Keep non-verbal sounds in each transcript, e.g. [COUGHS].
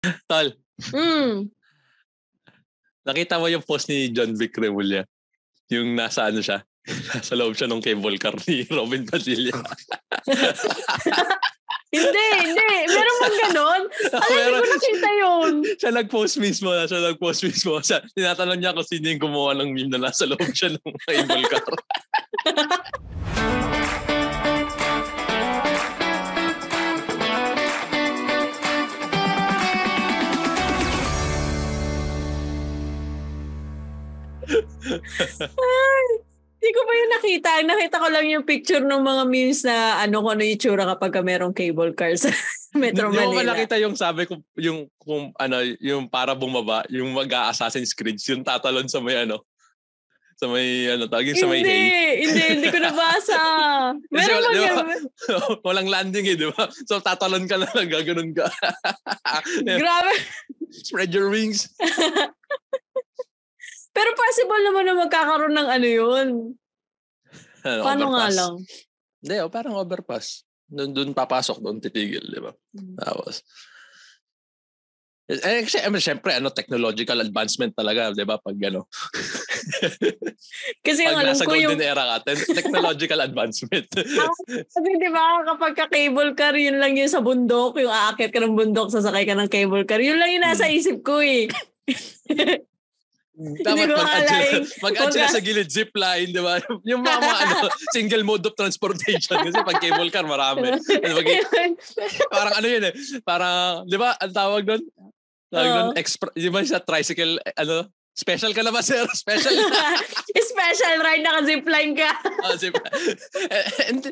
Tol, Mm. nakita mo yung post ni John Vic Remulla? Yung nasa ano siya? [LAUGHS] Nasa loob siya ng cable car ni [LAUGHS] Robin Padilla. [LAUGHS] Hindi, hindi. Meron bang ganon? Alam, hindi ko nakita yun. siya nag-post mismo. Siya nag-post mismo. Siya, tinatanong niya kung sino yung gumawa ng meme na nasa loob siya ng cable car. Hindi ko pa yun nakita. Nakita ko lang yung picture ng mga memes na ano kung ano yung itsura kapag ka merong cable car sa [LAUGHS] Metro Hindi mo ba Manila. nakita yung sabi ko, yung, kung, ano, yung para bumaba, yung mag-Assassin's Creed, yung tatalon sa may ano, sa may ano, tawagin sa may hindi, hay. hindi, hindi ko nabasa. [LAUGHS] Meron wala- bang di ba? ganun? [LAUGHS] Walang landing eh, di ba? So tatalon ka lang, gaganon ka. Grabe. Spread your wings. Pero possible naman na magkakaroon ng ano yun. Ano, Paano nga lang? Hindi, oh, parang overpass. Doon, doon papasok, doon titigil, di ba? Hmm. Tapos, eh, kasi, eh, syempre, ano, technological advancement talaga, di ba? Pag, ano, [LAUGHS] Kasi yung pag alam nasa ko yung... golden era ka, te- technological advancement. Kasi di ba kapag ka cable car, yun lang yung sa bundok, yung aakit ka ng bundok, sasakay ka ng cable car. Yun lang yung nasa Hmm. isip ko eh. [LAUGHS] Dapat sila Huwag sa gilid, zipline, di ba? [LAUGHS] Yung mga, mga ano, [LAUGHS] single mode of transportation. Kasi pag cable car, marami. Ano, mag- [LAUGHS] parang ano yun eh. Parang, di ba, ang tawag doon? Tawag Oo. doon, di ba sa tricycle, eh, ano, special ka na ba, sir? Special Special ride, naka-zipline ka. Oh, zip. Eh, and,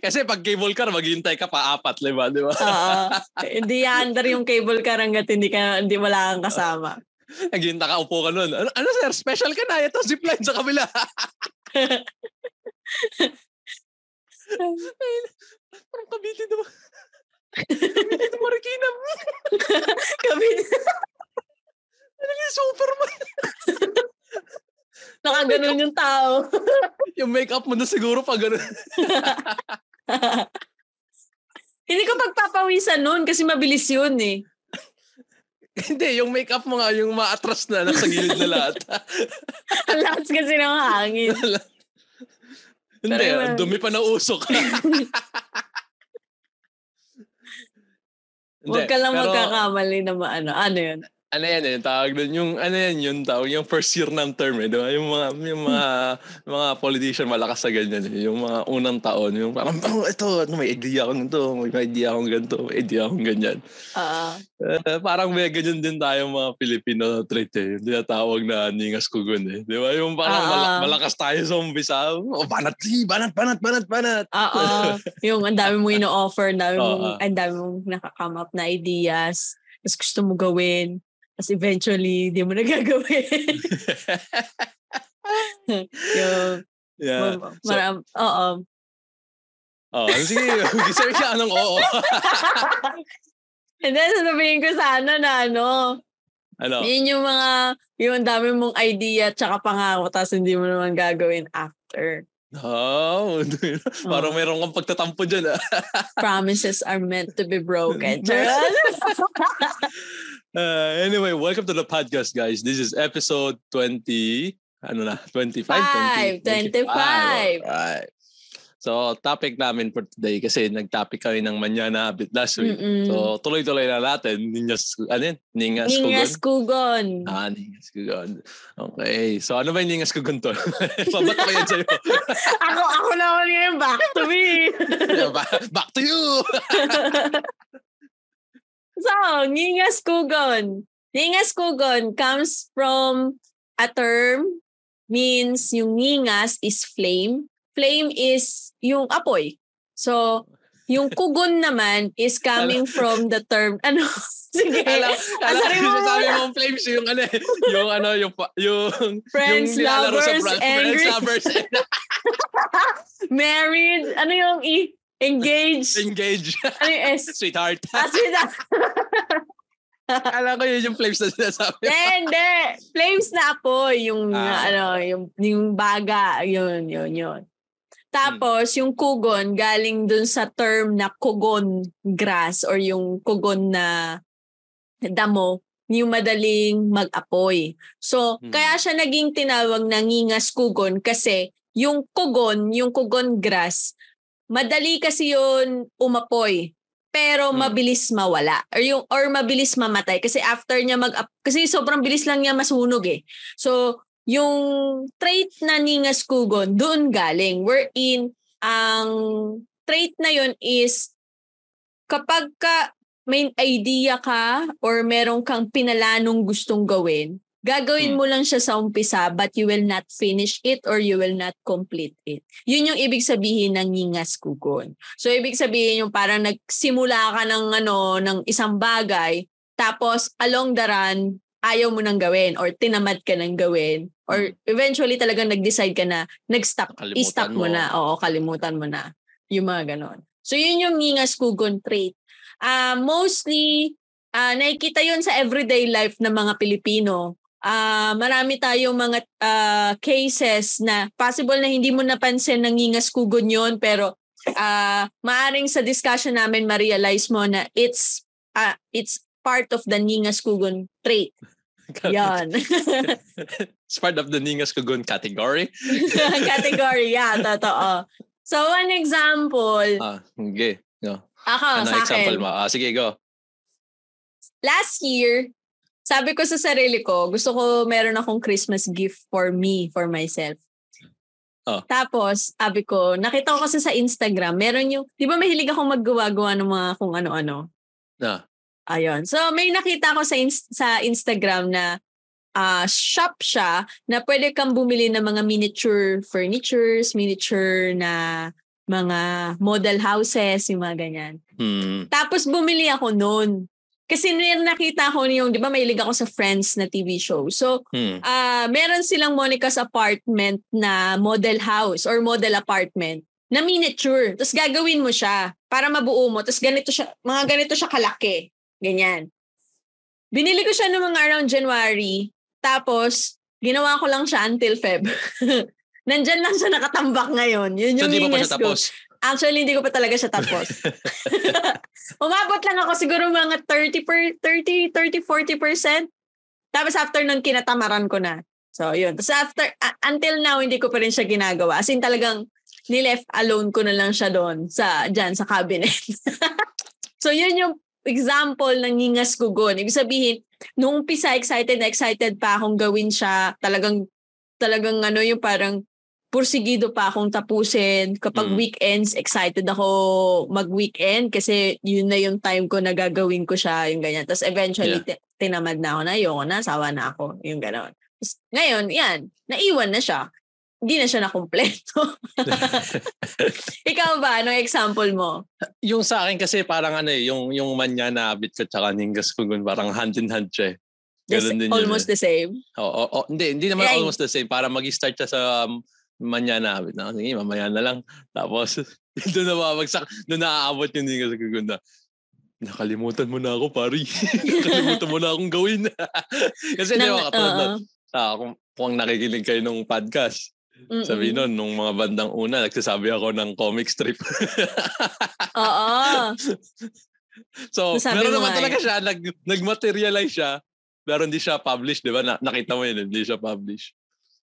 kasi pag cable car, maghihintay ka pa apat, di ba? Di ba? Oo. Hindi under yung cable car hanggat hindi, ka, hindi wala kang kasama. [LAUGHS] Naghihintay ka, upo ka nun. Ano, ano sir, special ka na. Ito, zipline sa kabila. [LAUGHS] Parang kabiti diba? Kabiti Marikina. [LAUGHS] Kami, Ano yung Superman? nakaganon yung tao. Yung makeup mo na siguro pag gano'n. hindi ko pagpapawisan nun kasi mabilis yun eh. Hindi, yung makeup mo nga, yung maatras na, nasa gilid na lahat. [LAUGHS] Ang lakas kasi ng hangin. Hindi, Pero- ang dumi pa na usok. [LAUGHS] Huwag ka lang pero- magkakamali na maano. Ano yun? Ano yan eh, tawag doon, yung, ano yan, yung tawag, yung first year ng term eh, di ba? Yung mga, yung mga, mga politician malakas sa ganyan eh, yung mga unang taon, yung parang, oh, ito, ano, may idea akong ito, may idea akong ganito, may idea akong ganyan. Oo. Eh, parang may ganyan din tayo mga Pilipino trait eh, yung tinatawag na ningas kugun eh, di ba? Yung parang Ah. mala- malakas tayo sa umpisa, oh, banat, si, banat, banat, banat, banat. Oo. yung ang dami mo ino-offer, ang dami mong, ang dami mong nakakame up na ideas. Tapos gusto mo gawin. Tapos eventually, di mo nagagawin. [LAUGHS] yung, yeah. ma- So, maram, oo. oh, sige, [LAUGHS] sabi ka anong oo. [LAUGHS] And then, sasabihin ko sana na ano, ano? yun yung mga, yung dami mong idea tsaka pangako, tapos hindi mo naman gagawin after. Oh, [LAUGHS] parang meron kang pagtatampo dyan ah. [LAUGHS] Promises are meant to be broken. [LAUGHS] Uh, anyway, welcome to the podcast, guys. This is episode 20, ano na, 25? Five, 25. Alright. So, topic namin for today kasi nag-topic kami ng Manyana a bit last week. Mm-mm. So, tuloy-tuloy na natin. Ningas, ano yun? Ningas, Ningas Kugon? Kugon. Ah, Ningas Kugon. Okay. So, ano ba yung Ningas Kugon to? [LAUGHS] Pabato ko yan sa'yo. [LAUGHS] ako, ako naman yun, back to me. [LAUGHS] Ba- Back to you! so, Ningas Kugon. Ningas Kugon comes from a term means yung ningas is flame. Flame is yung apoy. So, yung kugon naman is coming from the term, [LAUGHS] ano, sige, Alam, alam ko sabi muna. mo flames yung ano yung ano yung yung Friends, yung nilalaro sa lovers, bra- angry. friends lovers [LAUGHS] married, ano yung i- engaged, engage ano yung S? sweetheart Ah, sweetheart. [LAUGHS] alam ko yun yung flames na sinasabi hindi. Flames na apoy. Yung, Ah. ano, yung, yung baga. Yun, yun, yun. Tapos, yung kugon, galing dun sa term na kugon grass or yung kugon na damo, yung madaling mag-apoy. So, Hmm. kaya siya naging tinawag na ngingas kugon kasi yung kugon, yung kugon grass, madali kasi yun umapoy pero Hmm. mabilis mawala or yung or mabilis mamatay kasi after niya mag kasi sobrang bilis lang niya masunog eh. So yung trait na ningas kugon doon galing wherein ang trait na yun is kapag ka may idea ka or meron kang pinalanong gustong gawin, gagawin Hmm. mo lang siya sa umpisa but you will not finish it or you will not complete it. Yun yung ibig sabihin ng ngingas kugon. So ibig sabihin yung parang nagsimula ka ng ano ng isang bagay tapos along the run ayaw mo nang gawin or tinamad ka nang gawin or eventually talagang nag-decide ka na nag-stop i-stop mo. mo. na. Oo, kalimutan mo na. Yung mga ganon. So yun yung ngingas kugon trait. Ah, mostly ah nakikita yun sa everyday life ng mga Pilipino. Ah, marami tayong mga ah, cases na possible na hindi mo napansin ng ngingas kugon yon pero ah maaring sa discussion namin ma-realize mo na it's ah it's part of the ngingas kugon trait. Yan. [LAUGHS] It's part of the Ningas Kugon category. [LAUGHS] Category, yeah, totoo. So, one example, Ah, okay. No. ako ano sa example akin, mo? Ah, sige, go. last year, sabi ko sa sarili ko, gusto ko meron akong Christmas gift for me, for myself. Oh. Tapos, sabi ko, nakita ko kasi sa Instagram, meron yung, di ba mahilig akong maggawa-gawa ng mga kung ano-ano? Ah. Ayun. So, may nakita ko sa, ins- sa Instagram na ah shop siya na pwede kang bumili ng mga miniature furnitures, miniature na mga model houses, yung mga ganyan. Hmm. Tapos bumili ako noon. Kasi nung nakita ko yung, di ba mahilig ako sa Friends na TV show. So, Hmm. ah meron silang Monica's apartment na model house or model apartment na miniature. Tapos gagawin mo siya para mabuo mo. Tapos ganito siya, mga ganito siya kalaki. Ganyan. Binili ko siya noong mga around January. Tapos, ginawa ko lang siya until Feb. [LAUGHS] Nandyan lang siya nakatambak ngayon. Yun So, yung di pa pa lingas siya ko. tapos? Actually, hindi ko pa talaga siya tapos. [LAUGHS] [LAUGHS] Umabot lang ako siguro mga 30, per, 30, 30, 40%. Tapos after nun, kinatamaran ko na. So, yun. Tapos after, uh, until now, hindi ko pa rin siya ginagawa. As in talagang nileft alone ko na lang siya doon sa, dyan, sa cabinet. so, yun yung example ng ngingas gugon. Ibig sabihin, nung umpisa, excited na excited pa akong gawin siya. Talagang, talagang ano yung parang pursigido pa akong tapusin. Kapag Mm. weekends, excited ako mag-weekend kasi yun na yung time ko na gagawin ko siya, yung ganyan. Tapos eventually, ti- tinamad na ako na, ayoko na, sawa na ako, yung gano'n. Tapos, ngayon, yan, naiwan na siya. Hindi na siya nakumpleto. [LAUGHS] Ikaw ba? Anong example mo? yung sa akin kasi parang ano eh, yung, yung manya na abit ko tsaka Ningas Kugon, parang hand in hand siya eh. Ganun din yun almost eh. the same. Oo, oo, hindi, hindi naman Ay. almost the same. Para mag-start siya sa um, manya na abit. Na, sige, mamaya na lang. Tapos, [LAUGHS] doon na babagsak, doon na-aabot yung Ningas Kugon na, nakalimutan mo na ako, pari. [LAUGHS] nakalimutan mo na akong gawin. kasi di ba, katulad na, oo. ah, kung, kung nakikinig kayo ng podcast, Mm-mm. sabi nun, nung mga bandang una, nagsasabi ako ng comic strip. [LAUGHS] Oo. So, Nasabi meron naman talaga eh. siya, nag, nag-materialize siya, pero hindi siya published, di ba? Na, nakita mo yun, hindi siya published.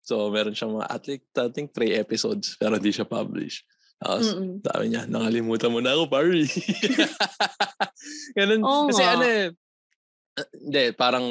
So, meron siyang mga, at least, I think, three episodes, pero hindi siya published. Tapos, Mm-mm. sabi niya, nakalimutan mo na ako, pari. [LAUGHS] ganun. Oo kasi nga. ano eh, ah, hindi, parang,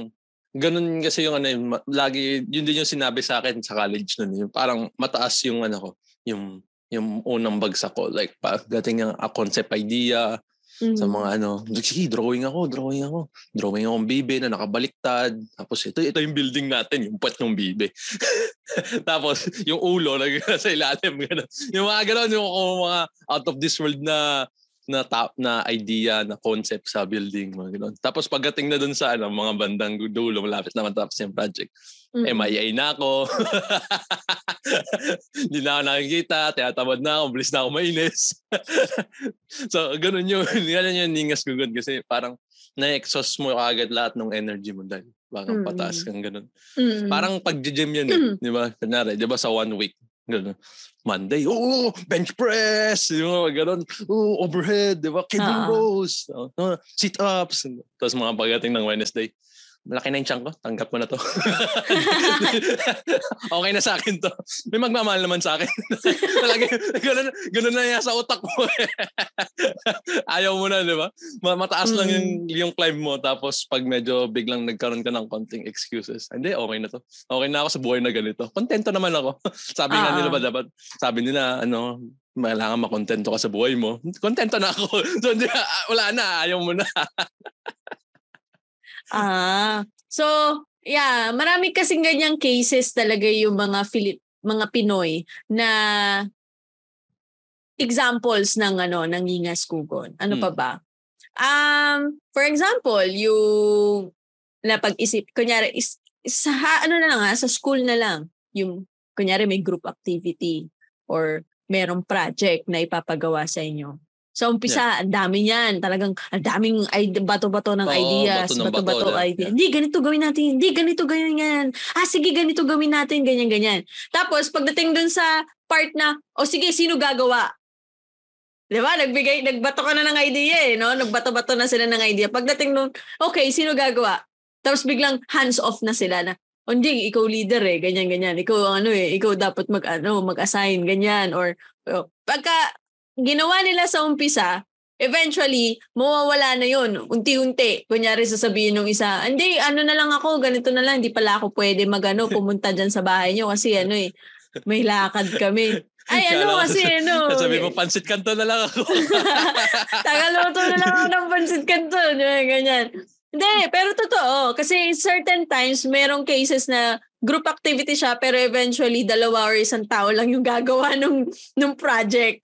ganun kasi yung ano eh, ma- lagi, yun din yung sinabi sa akin sa college nun. Yung parang mataas yung ano ko, yung yung unang bagsak ko. Like, pagdating ng a concept idea, Mm. sa mga ano, sige, drawing ako, drawing ako. Drawing akong bibe na nakabaliktad. Tapos ito, ito yung building natin, yung puwet ng bibe. [LAUGHS] Tapos yung ulo [LAUGHS] nag sa ilalim. Ganun. Yung mga ganun, yung mga out of this world na na top na idea na concept sa building mga ganun. Tapos pagdating na dun sa ano mga bandang dulo malapit na matapos yung project Mm-mm. MIA na ako. [LAUGHS] Hindi na ako nakikita, tinatamad na ako, bilis na ako mainis. [LAUGHS] so, ganun yun. [LAUGHS] Ganun yun, ningas gugod kasi parang na-exhaust mo agad lahat ng energy mo dahil parang Mm. pataas kang ganun. Mm. Parang pag-gym yan eh, di ba? Kunyari, di ba sa one week, Ganun. Monday, oh, bench press, yung mga ganun, oh, overhead, di ba? Cable Oo. rows, oh, sit-ups. Tapos mga pagdating ng Wednesday, malaki na yung tiyan ko, tanggap ko na to. [LAUGHS] okay na sa akin to. May magmamahal naman sa akin. [LAUGHS] Talaga, ganun, ganun na yan sa utak mo. eh. [LAUGHS] Ayaw mo na, di ba? Ma- Mataas lang yung, yung climb mo, tapos pag medyo biglang nagkaroon ka ng konting excuses, hindi, okay na to. Okay na ako sa buhay na ganito. Kontento naman ako. sabi nga Ah. nila ba dapat, sabi nila, ano, kailangan makontento ka sa buhay mo. Kontento na ako. So, ah, wala na, ayaw mo na. Ah. So, yeah, marami kasing ganyang cases talaga yung mga Filip mga Pinoy na examples ng ano ng Ingas Kugon. Ano pa Hmm. ba? Um, for example, yung napag-isip, kunyari, is, sa, ano na lang ha, sa school na lang, yung, kunyari may group activity or merong project na ipapagawa sa inyo. Sa umpisa, ang dami niyan. Talagang, ang daming ide- bato-bato ng Oo, ideas. bato ng bato, Bato-bato yeah. idea. Hindi, ganito gawin natin. Hindi, ganito gawin yan. Ah, sige, ganito gawin natin. Ganyan, ganyan. Tapos, pagdating dun sa part na, o sige, sino gagawa? Di ba? Nagbigay, nagbato ka na ng idea eh, no? Nagbato-bato na sila ng idea. Pagdating nun, okay, sino gagawa? Tapos biglang hands off na sila na, o hindi, ikaw leader eh, ganyan, ganyan. Ikaw ano eh, ikaw dapat mag, ano, mag-assign, ganyan. Or, o, pagka ginawa nila sa umpisa, eventually, mawawala na yun. Unti-unti. Kunyari sasabihin ng isa, hindi, ano na lang ako, ganito na lang, hindi pala ako pwede magano [LAUGHS] pumunta dyan sa bahay nyo kasi ano eh, may lakad kami. Ay, ano Kala ko kasi, ano. [LAUGHS] Sabi mo, pansit kanto na lang ako. [LAUGHS] Tagaluto na lang ako ng pansit kanto. Ganyan, ganyan. Hindi, pero totoo. Kasi certain times, merong cases na group activity siya, pero eventually, dalawa or isang tao lang yung gagawa nung, nung project.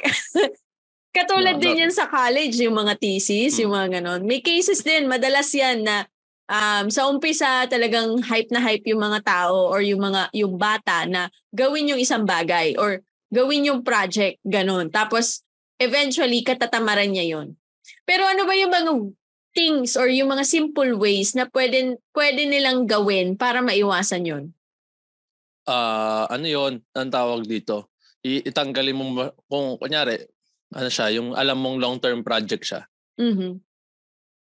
[LAUGHS] Katulad No, din no. yan sa college, yung mga thesis, yung mga ganon. May cases din, madalas yan na um, sa umpisa talagang hype na hype yung mga tao or yung mga yung bata na gawin yung isang bagay or gawin yung project, ganon. Tapos, eventually, katatamaran niya yon. Pero ano ba yung mga things or yung mga simple ways na pwede, pwede nilang gawin para maiwasan yon? Ah, ano yon ang tawag dito? I- itanggalin mo, ma- kung kunyari, ano siya, yung alam mong long-term project siya. Mhm.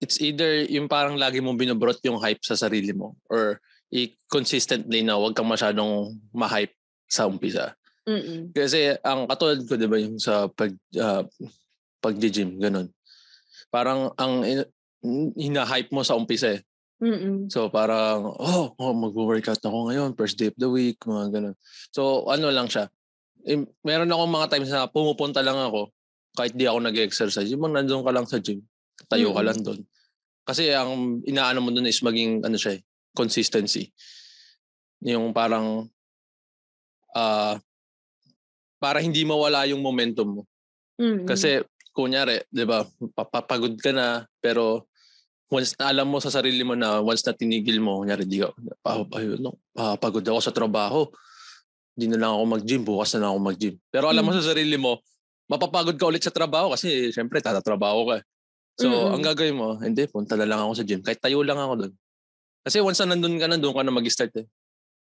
It's either yung parang lagi mong binobrot yung hype sa sarili mo or i- consistently na huwag kang masyadong ma-hype sa umpisa. Mm-mm. Kasi ang katulad ko, di ba, yung sa pag, uh, pag-gym, ganun. Parang ang in- hina-hype mo sa umpisa eh. Mm-mm. So parang, oh, oh mag-workout ako ngayon, first day of the week, mga ganun. So ano lang siya. Eh, meron akong mga times na pumupunta lang ako, kahit di ako nag-exercise, yung mga nandun ka lang sa gym, tayo ka Mm. lang doon. Kasi ang inaano mo doon is maging, ano siya, eh, consistency. Yung parang, ah, para hindi mawala yung momentum mo. Mm-mm. Kasi, kunyari, di ba, papapagod ka na, pero once na alam mo sa sarili mo na once na tinigil mo, kunyari, di ka, pa, ayun, no, pagod ako sa trabaho, di na lang ako mag-gym, bukas na lang ako mag-gym. Pero alam mo Mm. sa sarili mo, mapapagod ka ulit sa trabaho kasi syempre tatatrabaho ka. So, Mm-mm. ang gagawin mo, hindi, punta na lang ako sa gym. Kahit tayo lang ako doon. Kasi once na nandun ka na, doon ka na mag-start eh.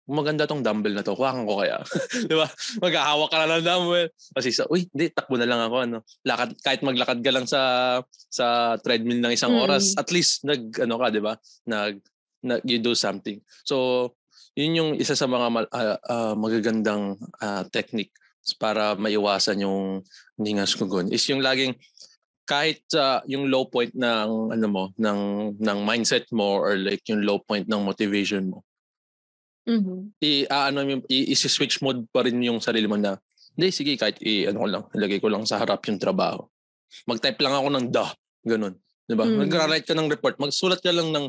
Maganda tong dumbbell na to. Kuhakan ko kaya. [LAUGHS] Di ba? Maghahawak ka na ng dumbbell. Kasi sa, uy, hindi, takbo na lang ako. Ano. Lakad, kahit maglakad ka lang sa sa treadmill ng isang Mm. oras, at least nag, ano ka, di ba? Nag, nag, you do something. So, yun yung isa sa mga mal- ah, ah, magagandang ah, technique para maiwasan yung ningas kugon is yung laging kahit sa yung low point ng ano mo ng ng mindset mo or like yung low point ng motivation mo Mhm. i ano yung i- i-switch mode pa rin yung sarili mo na hindi sige kahit i ano ko lang ilagay ko lang sa harap yung trabaho mag-type lang ako ng da ganun di ba Mm. nagra-write ka ng report magsulat ka lang ng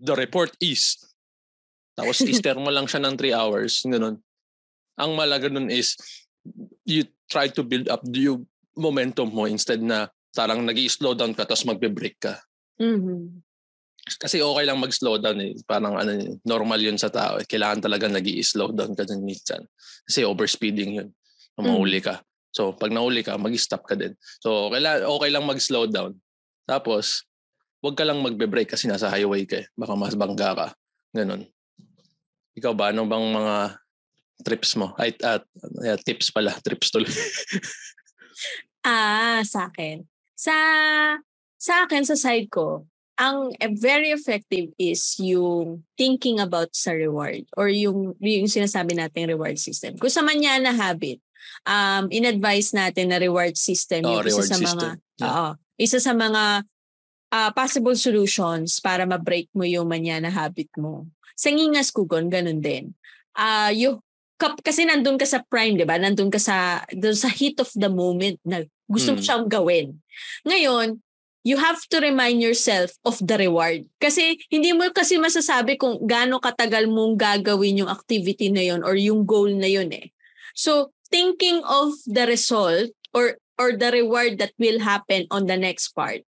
the report is tapos [LAUGHS] i-stare mo lang siya ng 3 hours ganun ang malaga nun is you try to build up yung momentum mo instead na tarang nag slow down ka tapos magbe-break ka Mhm. Kasi okay lang mag-slow down eh. Parang ano, normal yun sa tao. eh. Kailangan talaga nag slow down ka din minsan. Kasi overspeeding yun. Na mahuli ka. So, pag nahuli ka, mag-stop ka din. So, kailangan, okay lang mag-slow down. Tapos, huwag ka lang magbe-break kasi nasa highway ka eh. Baka mas bangga ka. Ganon. Ikaw ba? Ano bang mga trips mo? Ay, at yeah, tips pala. [LAUGHS] Trips tuloy. Ah, sa akin. Sa sa akin, sa side ko, ang very effective is yung thinking about sa reward or yung, yung sinasabi natin reward system. Kung sa manya na habit, um, in-advise natin na reward system Oh, yung isa sa mga. Yeah. oo, isa sa mga ah, possible solutions para ma-break mo yung manya na habit mo. Sa ngingas kugon, ganun din. Ah, yung kap- kasi nandun ka sa prime, 'di ba? Nandun ka sa dun sa heat of the moment na gusto mo Hmm. siyang gawin. Ngayon, you have to remind yourself of the reward. Kasi hindi mo kasi masasabi kung gaano katagal mong gagawin yung activity na yun or yung goal na yun eh. So, thinking of the result or or the reward that will happen on the next part,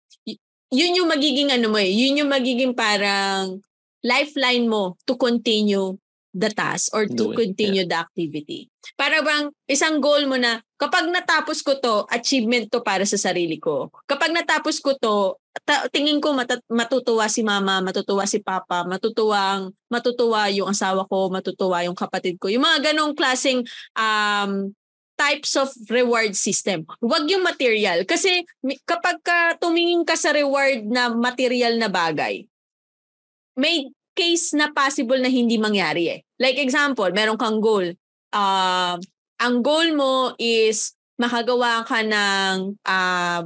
yun yung magiging ano mo eh, yun yung magiging parang lifeline mo to continue the task or to continue the activity. Para bang isang goal mo na kapag natapos ko to, achievement to para sa sarili ko. Kapag natapos ko to, ta- tingin ko mata- matutuwa si mama, matutuwa si papa, matutuwang matutuwa yung asawa ko, matutuwa yung kapatid ko. Yung mga ganong klaseng um, types of reward system. Huwag yung material. Kasi kapag ka tumingin ka sa reward na material na bagay, may case na possible na hindi mangyari eh. Like example, meron kang goal. Uh, ang goal mo is makagawa ka ng uh,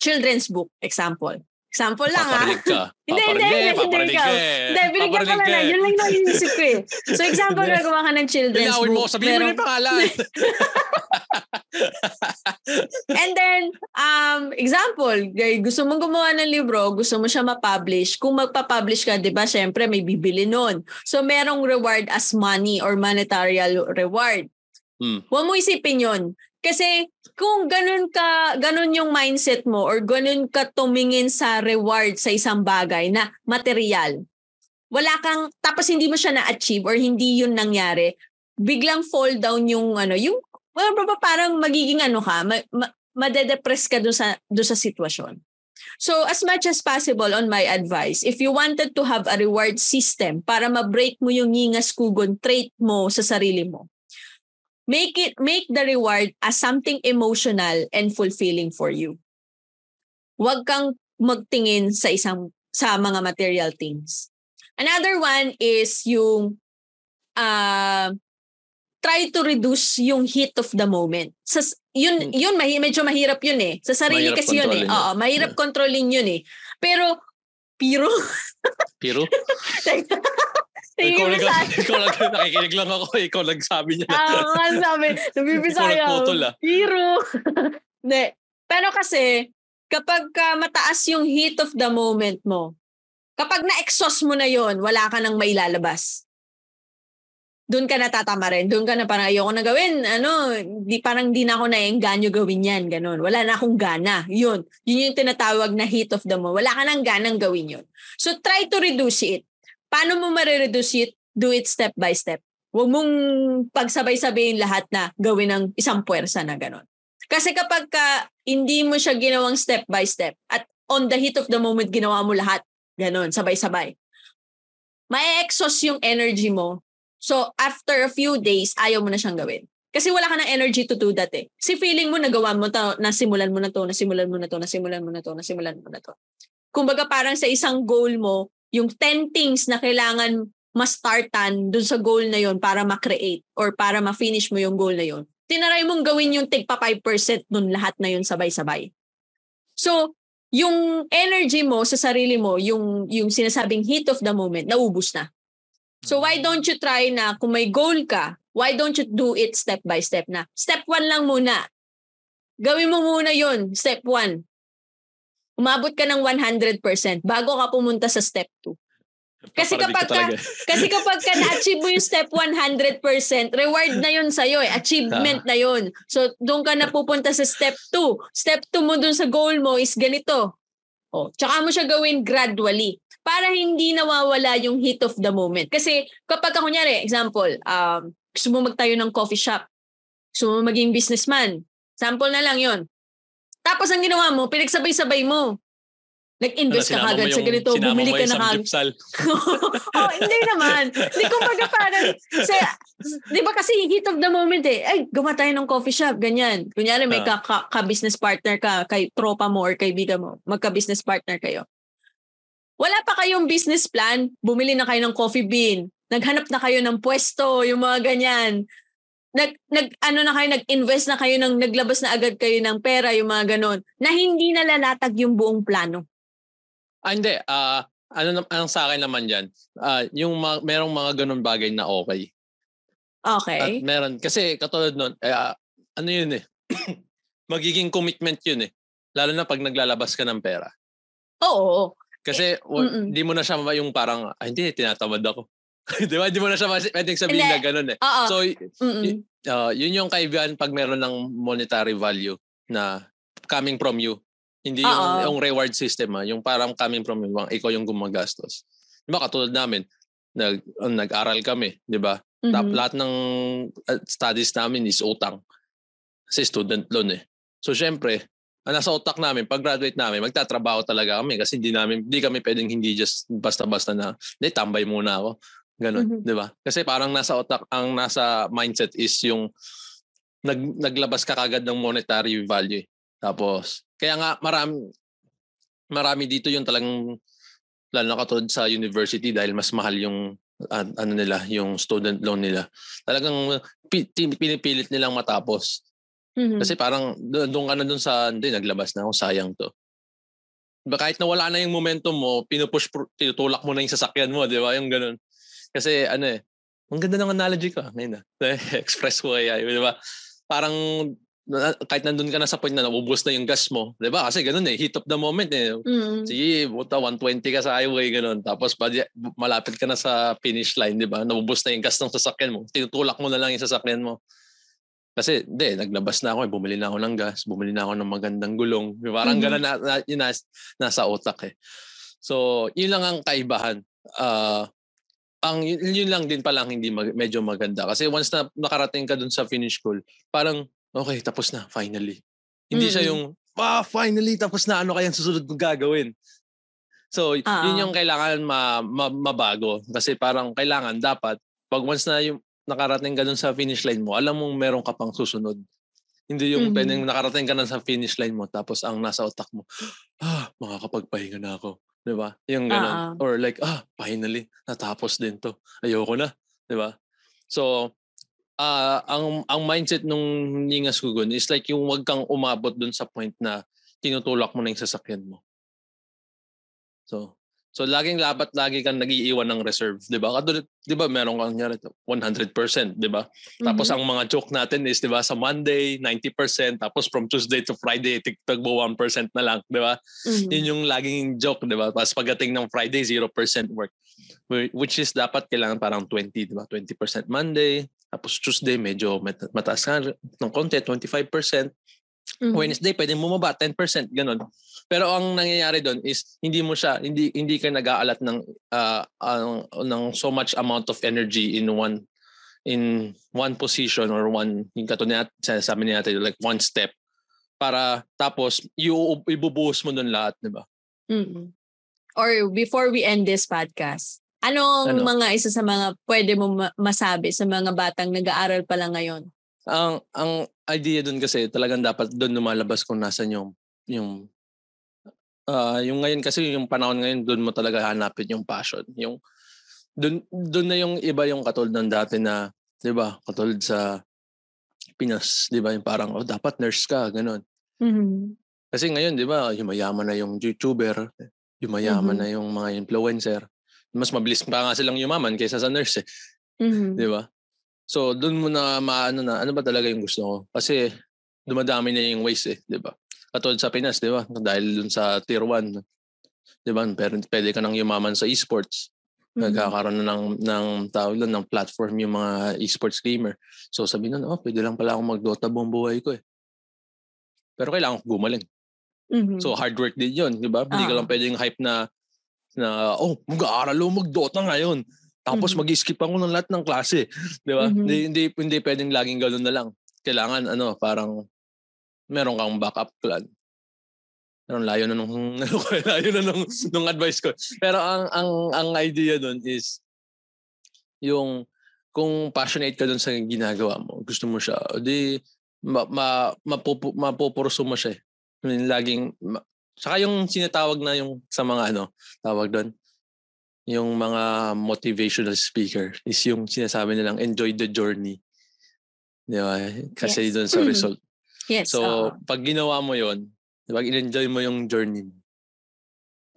children's book, example. Example lang ah. Paparinig ka. [LAUGHS] Hindi, hindi, Paparinig, hindi, ikaw. ka eh. Hindi, binigyan ko lang na. ka eh. Yun lang yung iniisip ko eh. So example, Hindi. nagawa ka ng children's Linawin mo, book. sabihin mo na yung pangalan. [LAUGHS] And then, um, example, gusto mong gumawa ng libro, gusto mo siya ma-publish. Kung magpa-publish ka, di ba, syempre may bibili nun. So, merong reward as money or monetary reward. Hmm. Huwag mo isipin yun. Kasi kung ganun ka, ganun yung mindset mo or ganun ka tumingin sa reward sa isang bagay na material, wala kang, tapos hindi mo siya na-achieve or hindi yun nangyari, biglang fall down yung ano, yung, well, pa- parang magiging ano ka, ma, ma, madedepress ka doon sa, doon sa sitwasyon. So as much as possible on my advice, if you wanted to have a reward system para ma-break mo yung ngingas kugon trait mo sa sarili mo, make it make the reward as something emotional and fulfilling for you. Huwag kang magtingin sa isang sa mga material things. Another one is yung uh, try to reduce yung heat of the moment. Sa, yun, Hmm. yun mahi, medyo mahirap yun eh. Sa sarili Mahirap kasi yun eh. Oo, mahirap Yeah. kontrolin yun eh. Pero, pero, Pero, tingin ikaw, lang, [LAUGHS] ikaw lang, nakikinig lang ako, ikaw nagsabi niya. Ah, nga sabi, nabibisaya. Ikaw nagputol, ah. Hero. [LAUGHS] Hindi. Pero kasi, kapag ka mataas yung heat of the moment mo, kapag na-exhaust mo na yon wala ka nang mailalabas. Doon ka natatama rin. Doon ka na parang ayoko na gawin. Ano, di, parang di na ako naengganyo gawin yan. Ganon. Wala na akong gana. Yun. Yun yung tinatawag na heat of the moment. Wala ka nang ganang gawin yun. So try to reduce it. Paano mo marireduce it? Do it step by step. Huwag mong pagsabay-sabayin lahat na gawin ng isang puwersa na ganon. Kasi kapag ka hindi mo siya ginawang step by step at on the heat of the moment ginawa mo lahat, ganon, sabay-sabay, may exhaust yung energy mo. So after a few days, ayaw mo na siyang gawin. Kasi wala ka ng energy to do that eh. Kasi feeling mo nagawa mo to, nasimulan mo na to, nasimulan mo na to, nasimulan mo na to, nasimulan mo na to. Kumbaga parang sa isang goal mo, yung 10 things na kailangan ma-startan dun sa goal na yon para ma-create or para ma-finish mo yung goal na yon. Tinaray mong gawin yung tigpa 5% dun lahat na yun sabay-sabay. So, yung energy mo sa sarili mo, yung, yung sinasabing heat of the moment, naubos na. So why don't you try na kung may goal ka, why don't you do it step by step na? Step 1 lang muna. Gawin mo muna yun, step 1. Umabot ka ng 100% bago ka pumunta sa step 2. Kasi kapag ka, kasi kapag ka na-achieve mo yung step 100%, reward na yun sa'yo eh. Achievement na yun. So, doon ka na pupunta sa step 2. Step 2 mo doon sa goal mo is ganito. Oh, tsaka mo siya gawin gradually para hindi nawawala yung heat of the moment. Kasi kapag ka, kunyari, example, um, gusto mo magtayo ng coffee shop, gusto mo maging businessman, sample na lang yon. Tapos ang ginawa mo, pinagsabay-sabay mo. Nag-invest ka Ano, sinama mo kagad sa yung- ganito, bumili ka yung na samgyupsal. [LAUGHS] oh, hindi naman. Hindi, kumbaga parang, sa, di ba kasi heat of the moment eh, ay, gumawa tayo ng coffee shop, ganyan. Kunyari may ka, ka, ka-business partner ka, kay tropa mo or kaibigan mo, magka-business partner kayo. Wala pa kayong business plan, bumili na kayo ng coffee bean, naghanap na kayo ng pwesto, yung mga ganyan. Nag, nag, ano na kayo, nag-invest na kayo, ng, naglabas na agad kayo ng pera, yung mga ganon, na hindi nalalatag yung buong plano. Ah, hindi. Ah, ano ang sa akin naman diyan, ah, yung mga, merong mga ganun bagay na okay. At Okay. meron kasi katulad nun, eh, ah, ano yun eh. [COUGHS] magiging commitment yun eh. Lalo na pag naglalabas ka ng pera. Oo. Kasi wa- mm-mm. hindi mo na siya ma- yung parang, ah, hindi, tinatamad ako. [LAUGHS] Di ba? Hindi mo na siya pwedeng sabihin Hindi. na ganun eh. Oo. So, y- ah, yun yung kaibigan pag meron ng monetary value na coming from you. Hindi yung, Oo. yung reward system ah, yung parang coming from you, ikaw yung gumagastos. Di ba katulad namin, nag, uh, nag-aral kami, di ba? Tap, Mhm. lahat ng uh, studies namin is utang. Kasi student loan eh. So syempre, ang nasa utak namin, pag graduate namin, magtatrabaho talaga kami kasi hindi namin, hindi kami pwedeng hindi just basta-basta na, hindi, tambay muna ako. Ganon, Mhm. di ba? Kasi parang nasa utak, ang nasa mindset is yung nag, naglabas ka kagad ng monetary value. Tapos, kaya nga marami, marami dito yung talagang, lalo na katulad sa university dahil mas mahal yung an- ano nila, yung student loan nila. Talagang pinipilit nilang matapos. Mhm. Kasi parang do- doon ka na doon sa, hindi, naglabas na ako, sayang to. Diba, kahit na wala na yung momentum mo, pinupush, tinutulak mo na yung sasakyan mo, di ba? Yung ganun. Kasi ano eh, ang ganda ng analogy ko. Ngayon [LAUGHS] na. Express ko kaya, di ba? Parang na- kahit nandun ka na sa point na naubos na yung gas mo, di ba? Kasi ganun eh, heat of the moment eh. Mhm. Sige, buta 120 ka sa highway, ganun. Tapos malapit ka na sa finish line, di ba? Naubos na yung gas ng sasakyan mo. Tinutulak mo na lang yung sasakyan mo. Kasi, hindi, naglabas na ako, eh. bumili na ako ng gas, bumili na ako ng magandang gulong. Parang Mhm. ganun na, na, yun nas, nasa utak eh. So, yun lang ang kaibahan. Ah, ang yun, yun lang din palang hindi mag, medyo maganda. Kasi once na nakarating ka dun sa finish school, parang, okay, tapos na, finally. Hindi siya Mm-mm. yung, ah, finally, tapos na, ano kayang susunod kong gagawin? So, Ah. yun yung kailangan ma, ma- mabago. Kasi parang kailangan, dapat, pag once na yung nakarating ka dun sa finish line mo, alam mong meron ka pang susunod. Hindi yung Mhm. pwedeng nakarating ka na sa finish line mo, tapos ang nasa utak mo, ah, makakapagpahinga na ako. Di ba? Yung ganun. Ah. Or like, ah, finally, natapos din to. Ayoko na. Di ba? So, ah ang ang mindset nung Ningas Gugun is like yung wag kang umabot dun sa point na tinutulak mo na yung sasakyan mo. So, so laging labat lagi kang nagiiwan ng reserve, 'di ba? Katulad, 'di ba, meron kang nyari 100%, 'di ba? Tapos Mhm. ang mga joke natin is, 'di ba, sa Monday 90%, tapos from Tuesday to Friday tigtagbo 1% na lang, 'di ba? Mhm. Yun yung laging joke, 'di ba? Tapos pagdating ng Friday 0% work. Whi- Which is dapat kailangan parang 20, 'di ba? 20% Monday, tapos Tuesday medyo mata- mataas ka ng konti, 25%. Mhm. Wednesday pwede bumaba 10%, ganun. Pero ang nangyayari doon is hindi mo siya hindi hindi ka nag-aalat ng ah, ang- ng so much amount of energy in one in one position or one yung katulad na sabi ni natin like one step para tapos you ibubuhos mo doon lahat, 'di ba? Mhm. Or before we end this podcast, anong Ano? mga isa sa mga pwede mo ma- masabi sa mga batang nag-aaral pa lang ngayon? Ang ang idea doon kasi talagang dapat doon lumalabas kung nasan yung yung ah yung ngayon kasi yung panahon ngayon doon mo talaga hanapin yung passion. Yung doon doon na yung iba yung katulad ng dati na 'di ba? Katulad sa Pinas, 'di ba? Yung parang oh dapat nurse ka, ganun. Mhm. Kasi ngayon 'di ba, yumayaman na yung YouTuber, yumayaman Mhm. na yung mga influencer. Mas mabilis pa nga silang yumaman kaysa sa nurse, eh, Mhm. 'di ba? So doon mo na maano na ano ba talaga yung gusto ko? Kasi dumadami na yung ways eh, 'di ba? Katulad sa Pinas, 'di ba? Dahil dun sa tier 1, 'di ba? Pero pwede ka nang yumaman sa esports. Mhm. Nagkakaroon na ng ng tawag doon ng platform yung mga esports gamer. So sabi nun, oh, pwede lang pala akong mag-Dota buong buhay ko eh. Pero kailangan ko gumaling. Mhm. So hard work din 'yon, 'di ba? Hindi ka lang pwedeng hype na na oh, mag-aaral ako mag-Dota ngayon. Tapos Mhm. mag-skip ako ng lahat ng klase, 'di ba? Mhm. Hindi hindi hindi pwedeng laging ganoon na lang. Kailangan ano, parang meron kang backup plan. Pero layo na nung [LAUGHS] layo na nung, nung advice ko. Pero ang ang ang idea doon is yung kung passionate ka doon sa ginagawa mo, gusto mo siya, di ma, ma, mapupu, mapupurso mo siya. Eh. I mean, laging, ma, saka yung sinatawag na yung sa mga ano, tawag doon, yung mga motivational speaker is yung sinasabi nilang enjoy the journey. Di ba? Kasi yes. doon sa result. Yes. So, uh pag ginawa mo yon pag in-enjoy mo yung journey mo,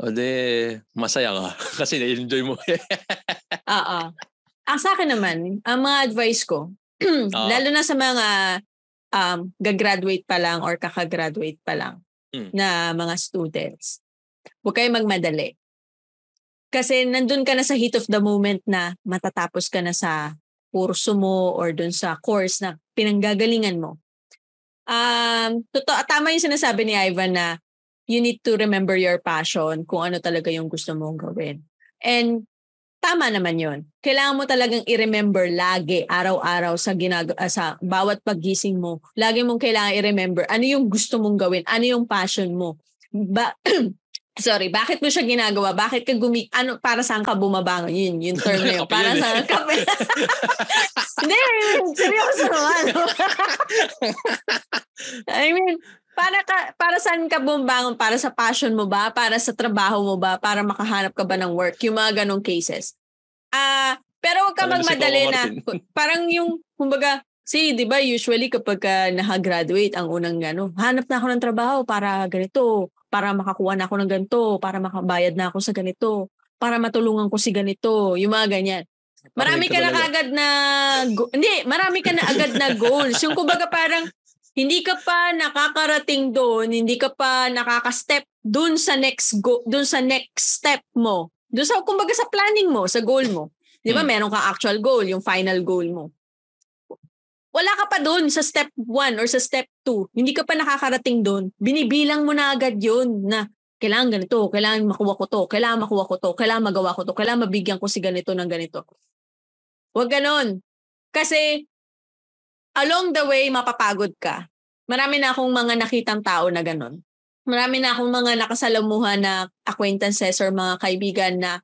o de, masaya ka. [LAUGHS] Kasi na-enjoy mo. Oo. Ang sa akin naman, ang mga advice ko, [CLEARS THROAT] lalo na sa mga um, gagraduate pa lang or kakagraduate pa lang mm. na mga students, huwag kayo magmadali. Kasi nandun ka na sa heat of the moment na matatapos ka na sa kurso mo or dun sa course na pinanggagalingan mo. Um, totoo, tama yung sinasabi ni Ivan na you need to remember your passion kung ano talaga yung gusto mong gawin. And tama naman yon. Kailangan mo talagang i-remember lagi, araw-araw sa ginag uh, sa bawat paggising mo. Lagi mong kailangan i-remember ano yung gusto mong gawin, ano yung passion mo. Ba [CLEARS THROAT] Sorry, bakit mo siya ginagawa? Bakit ka gumi... Ano, para saan ka bumabangon? Yun, yung term na yun. [LAUGHS] Para sa eh. kape. [LAUGHS] Hindi, seryoso naman. [LAUGHS] I mean, para ka para saan ka bumabangon? Para sa passion mo ba? Para sa trabaho mo ba? Para makahanap ka ba ng work? Yung mga ganong cases. Ah, uh, pero wag ka magmadali na parang yung kumbaga Si, di ba, usually kapag ka nakagraduate, ang unang ano, hanap na ako ng trabaho para ganito, para makakuha na ako ng ganito, para makabayad na ako sa ganito, para matulungan ko si ganito, yung mga ganyan. Marami ka na agad na, go- hindi, marami ka na agad na goals. Yung kumbaga parang, hindi ka pa nakakarating doon, hindi ka pa nakaka-step doon sa next go, doon sa next step mo. Doon sa kumbaga sa planning mo, sa goal mo. 'Di ba? Hmm. Meron kang actual goal, yung final goal mo. Wala ka pa doon sa step 1 or sa step 2. Hindi ka pa nakakarating doon. Binibilang mo na agad 'yun na kailangan ganito, kailangan makuha ko to, kailangan makuha ko to, kailangan magawa ko to, kailangan mabigyan ko si ganito ng ganito. Huwag ganon. Kasi along the way, mapapagod ka. Marami na akong mga nakitang tao na ganun. Marami na akong mga nakasalamuhan na acquaintances or mga kaibigan na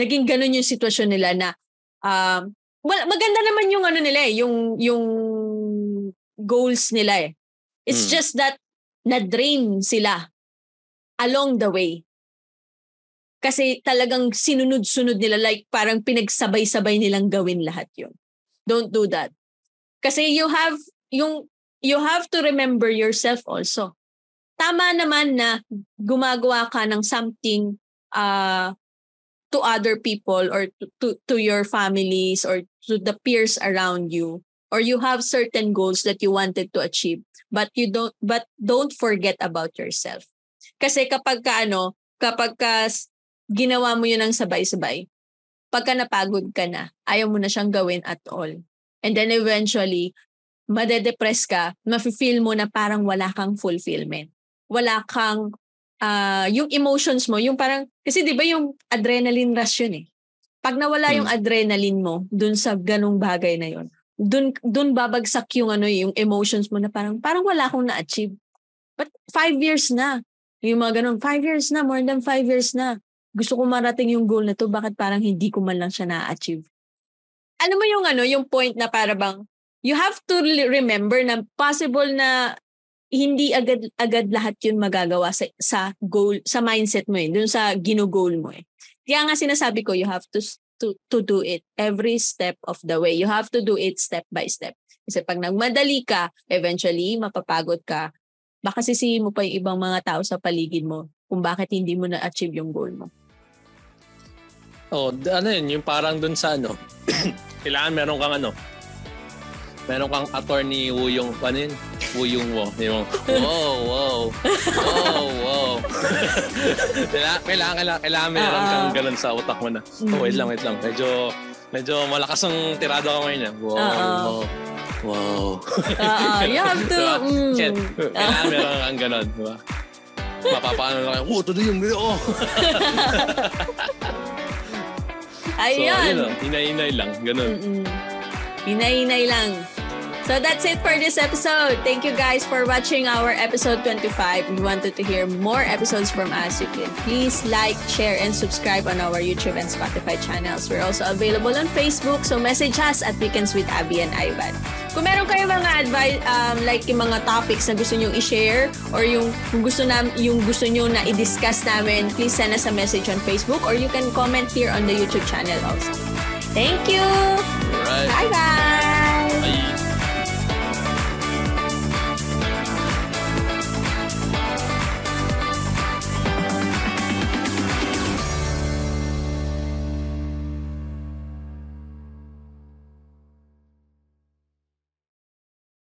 naging ganun yung sitwasyon nila na um, well, maganda naman yung ano nila eh, yung, yung goals nila eh. It's hmm. just that na-drain sila along the way. Kasi talagang sinunod-sunod nila like parang pinagsabay-sabay nilang gawin lahat yun. Don't do that. Kasi you have yung you have to remember yourself also. Tama naman na gumagawa ka ng something uh, to other people or to, to, to your families or to the peers around you or you have certain goals that you wanted to achieve but you don't but don't forget about yourself kasi kapag ka ano kapag ka ginawa mo yun ng sabay-sabay pagka napagod ka na ayaw mo na siyang gawin at all And then eventually, madedepress ka, mafe-feel mo na parang wala kang fulfillment. Wala kang, uh, yung emotions mo, yung parang, kasi di ba yung adrenaline rush yun eh. Pag nawala hmm. yung adrenaline mo dun sa ganong bagay na yon dun, dun babagsak yung ano yung emotions mo na parang, parang wala akong na-achieve. But five years na. Yung mga ganun, five years na, more than five years na. Gusto ko marating yung goal na to, bakit parang hindi ko man lang siya na-achieve? ano mo yung ano, yung point na para bang you have to remember na possible na hindi agad agad lahat yun magagawa sa sa goal sa mindset mo eh dun sa gino-goal mo eh. Kaya nga sinasabi ko you have to to to do it every step of the way. You have to do it step by step. Kasi pag nagmadali ka eventually mapapagod ka baka sisihin mo pa yung ibang mga tao sa paligid mo kung bakit hindi mo na achieve yung goal mo. Oh, ano yun, yung parang dun sa ano, [CLEARS THROAT] kailangan meron kang ano, meron kang attorney Wuyong, ano yun? Wuyong Wo. Yung, wow, wow, wow, wow. kailangan, kailangan, kailangan, meron uh-huh. kang ganun sa utak mo na. Oh, wait lang, wait lang. Medyo, medyo malakas ang tirada ka ngayon. Wow, uh-huh. wow. Wow. uh, you have to... diba? Mm. Kailangan uh. meron kang ganun, diba? Mapapaano lang kayo, oh, todo yung video. Ayun. So, ayun o, hinay-hinay lang. Ganun. Mm-mm. Hinay-hinay lang. So that's it for this episode. Thank you guys for watching our episode 25. We wanted to hear more episodes from us. You can please like, share, and subscribe on our YouTube and Spotify channels. We're also available on Facebook. So message us at Weekends with Abby and Ivan. Kung meron kayo mga advice, um, like yung mga topics na gusto nyo i-share or yung kung gusto, na, yung gusto nyo na i-discuss namin, please send us a message on Facebook or you can comment here on the YouTube channel also. Thank you! Alright. Bye-bye!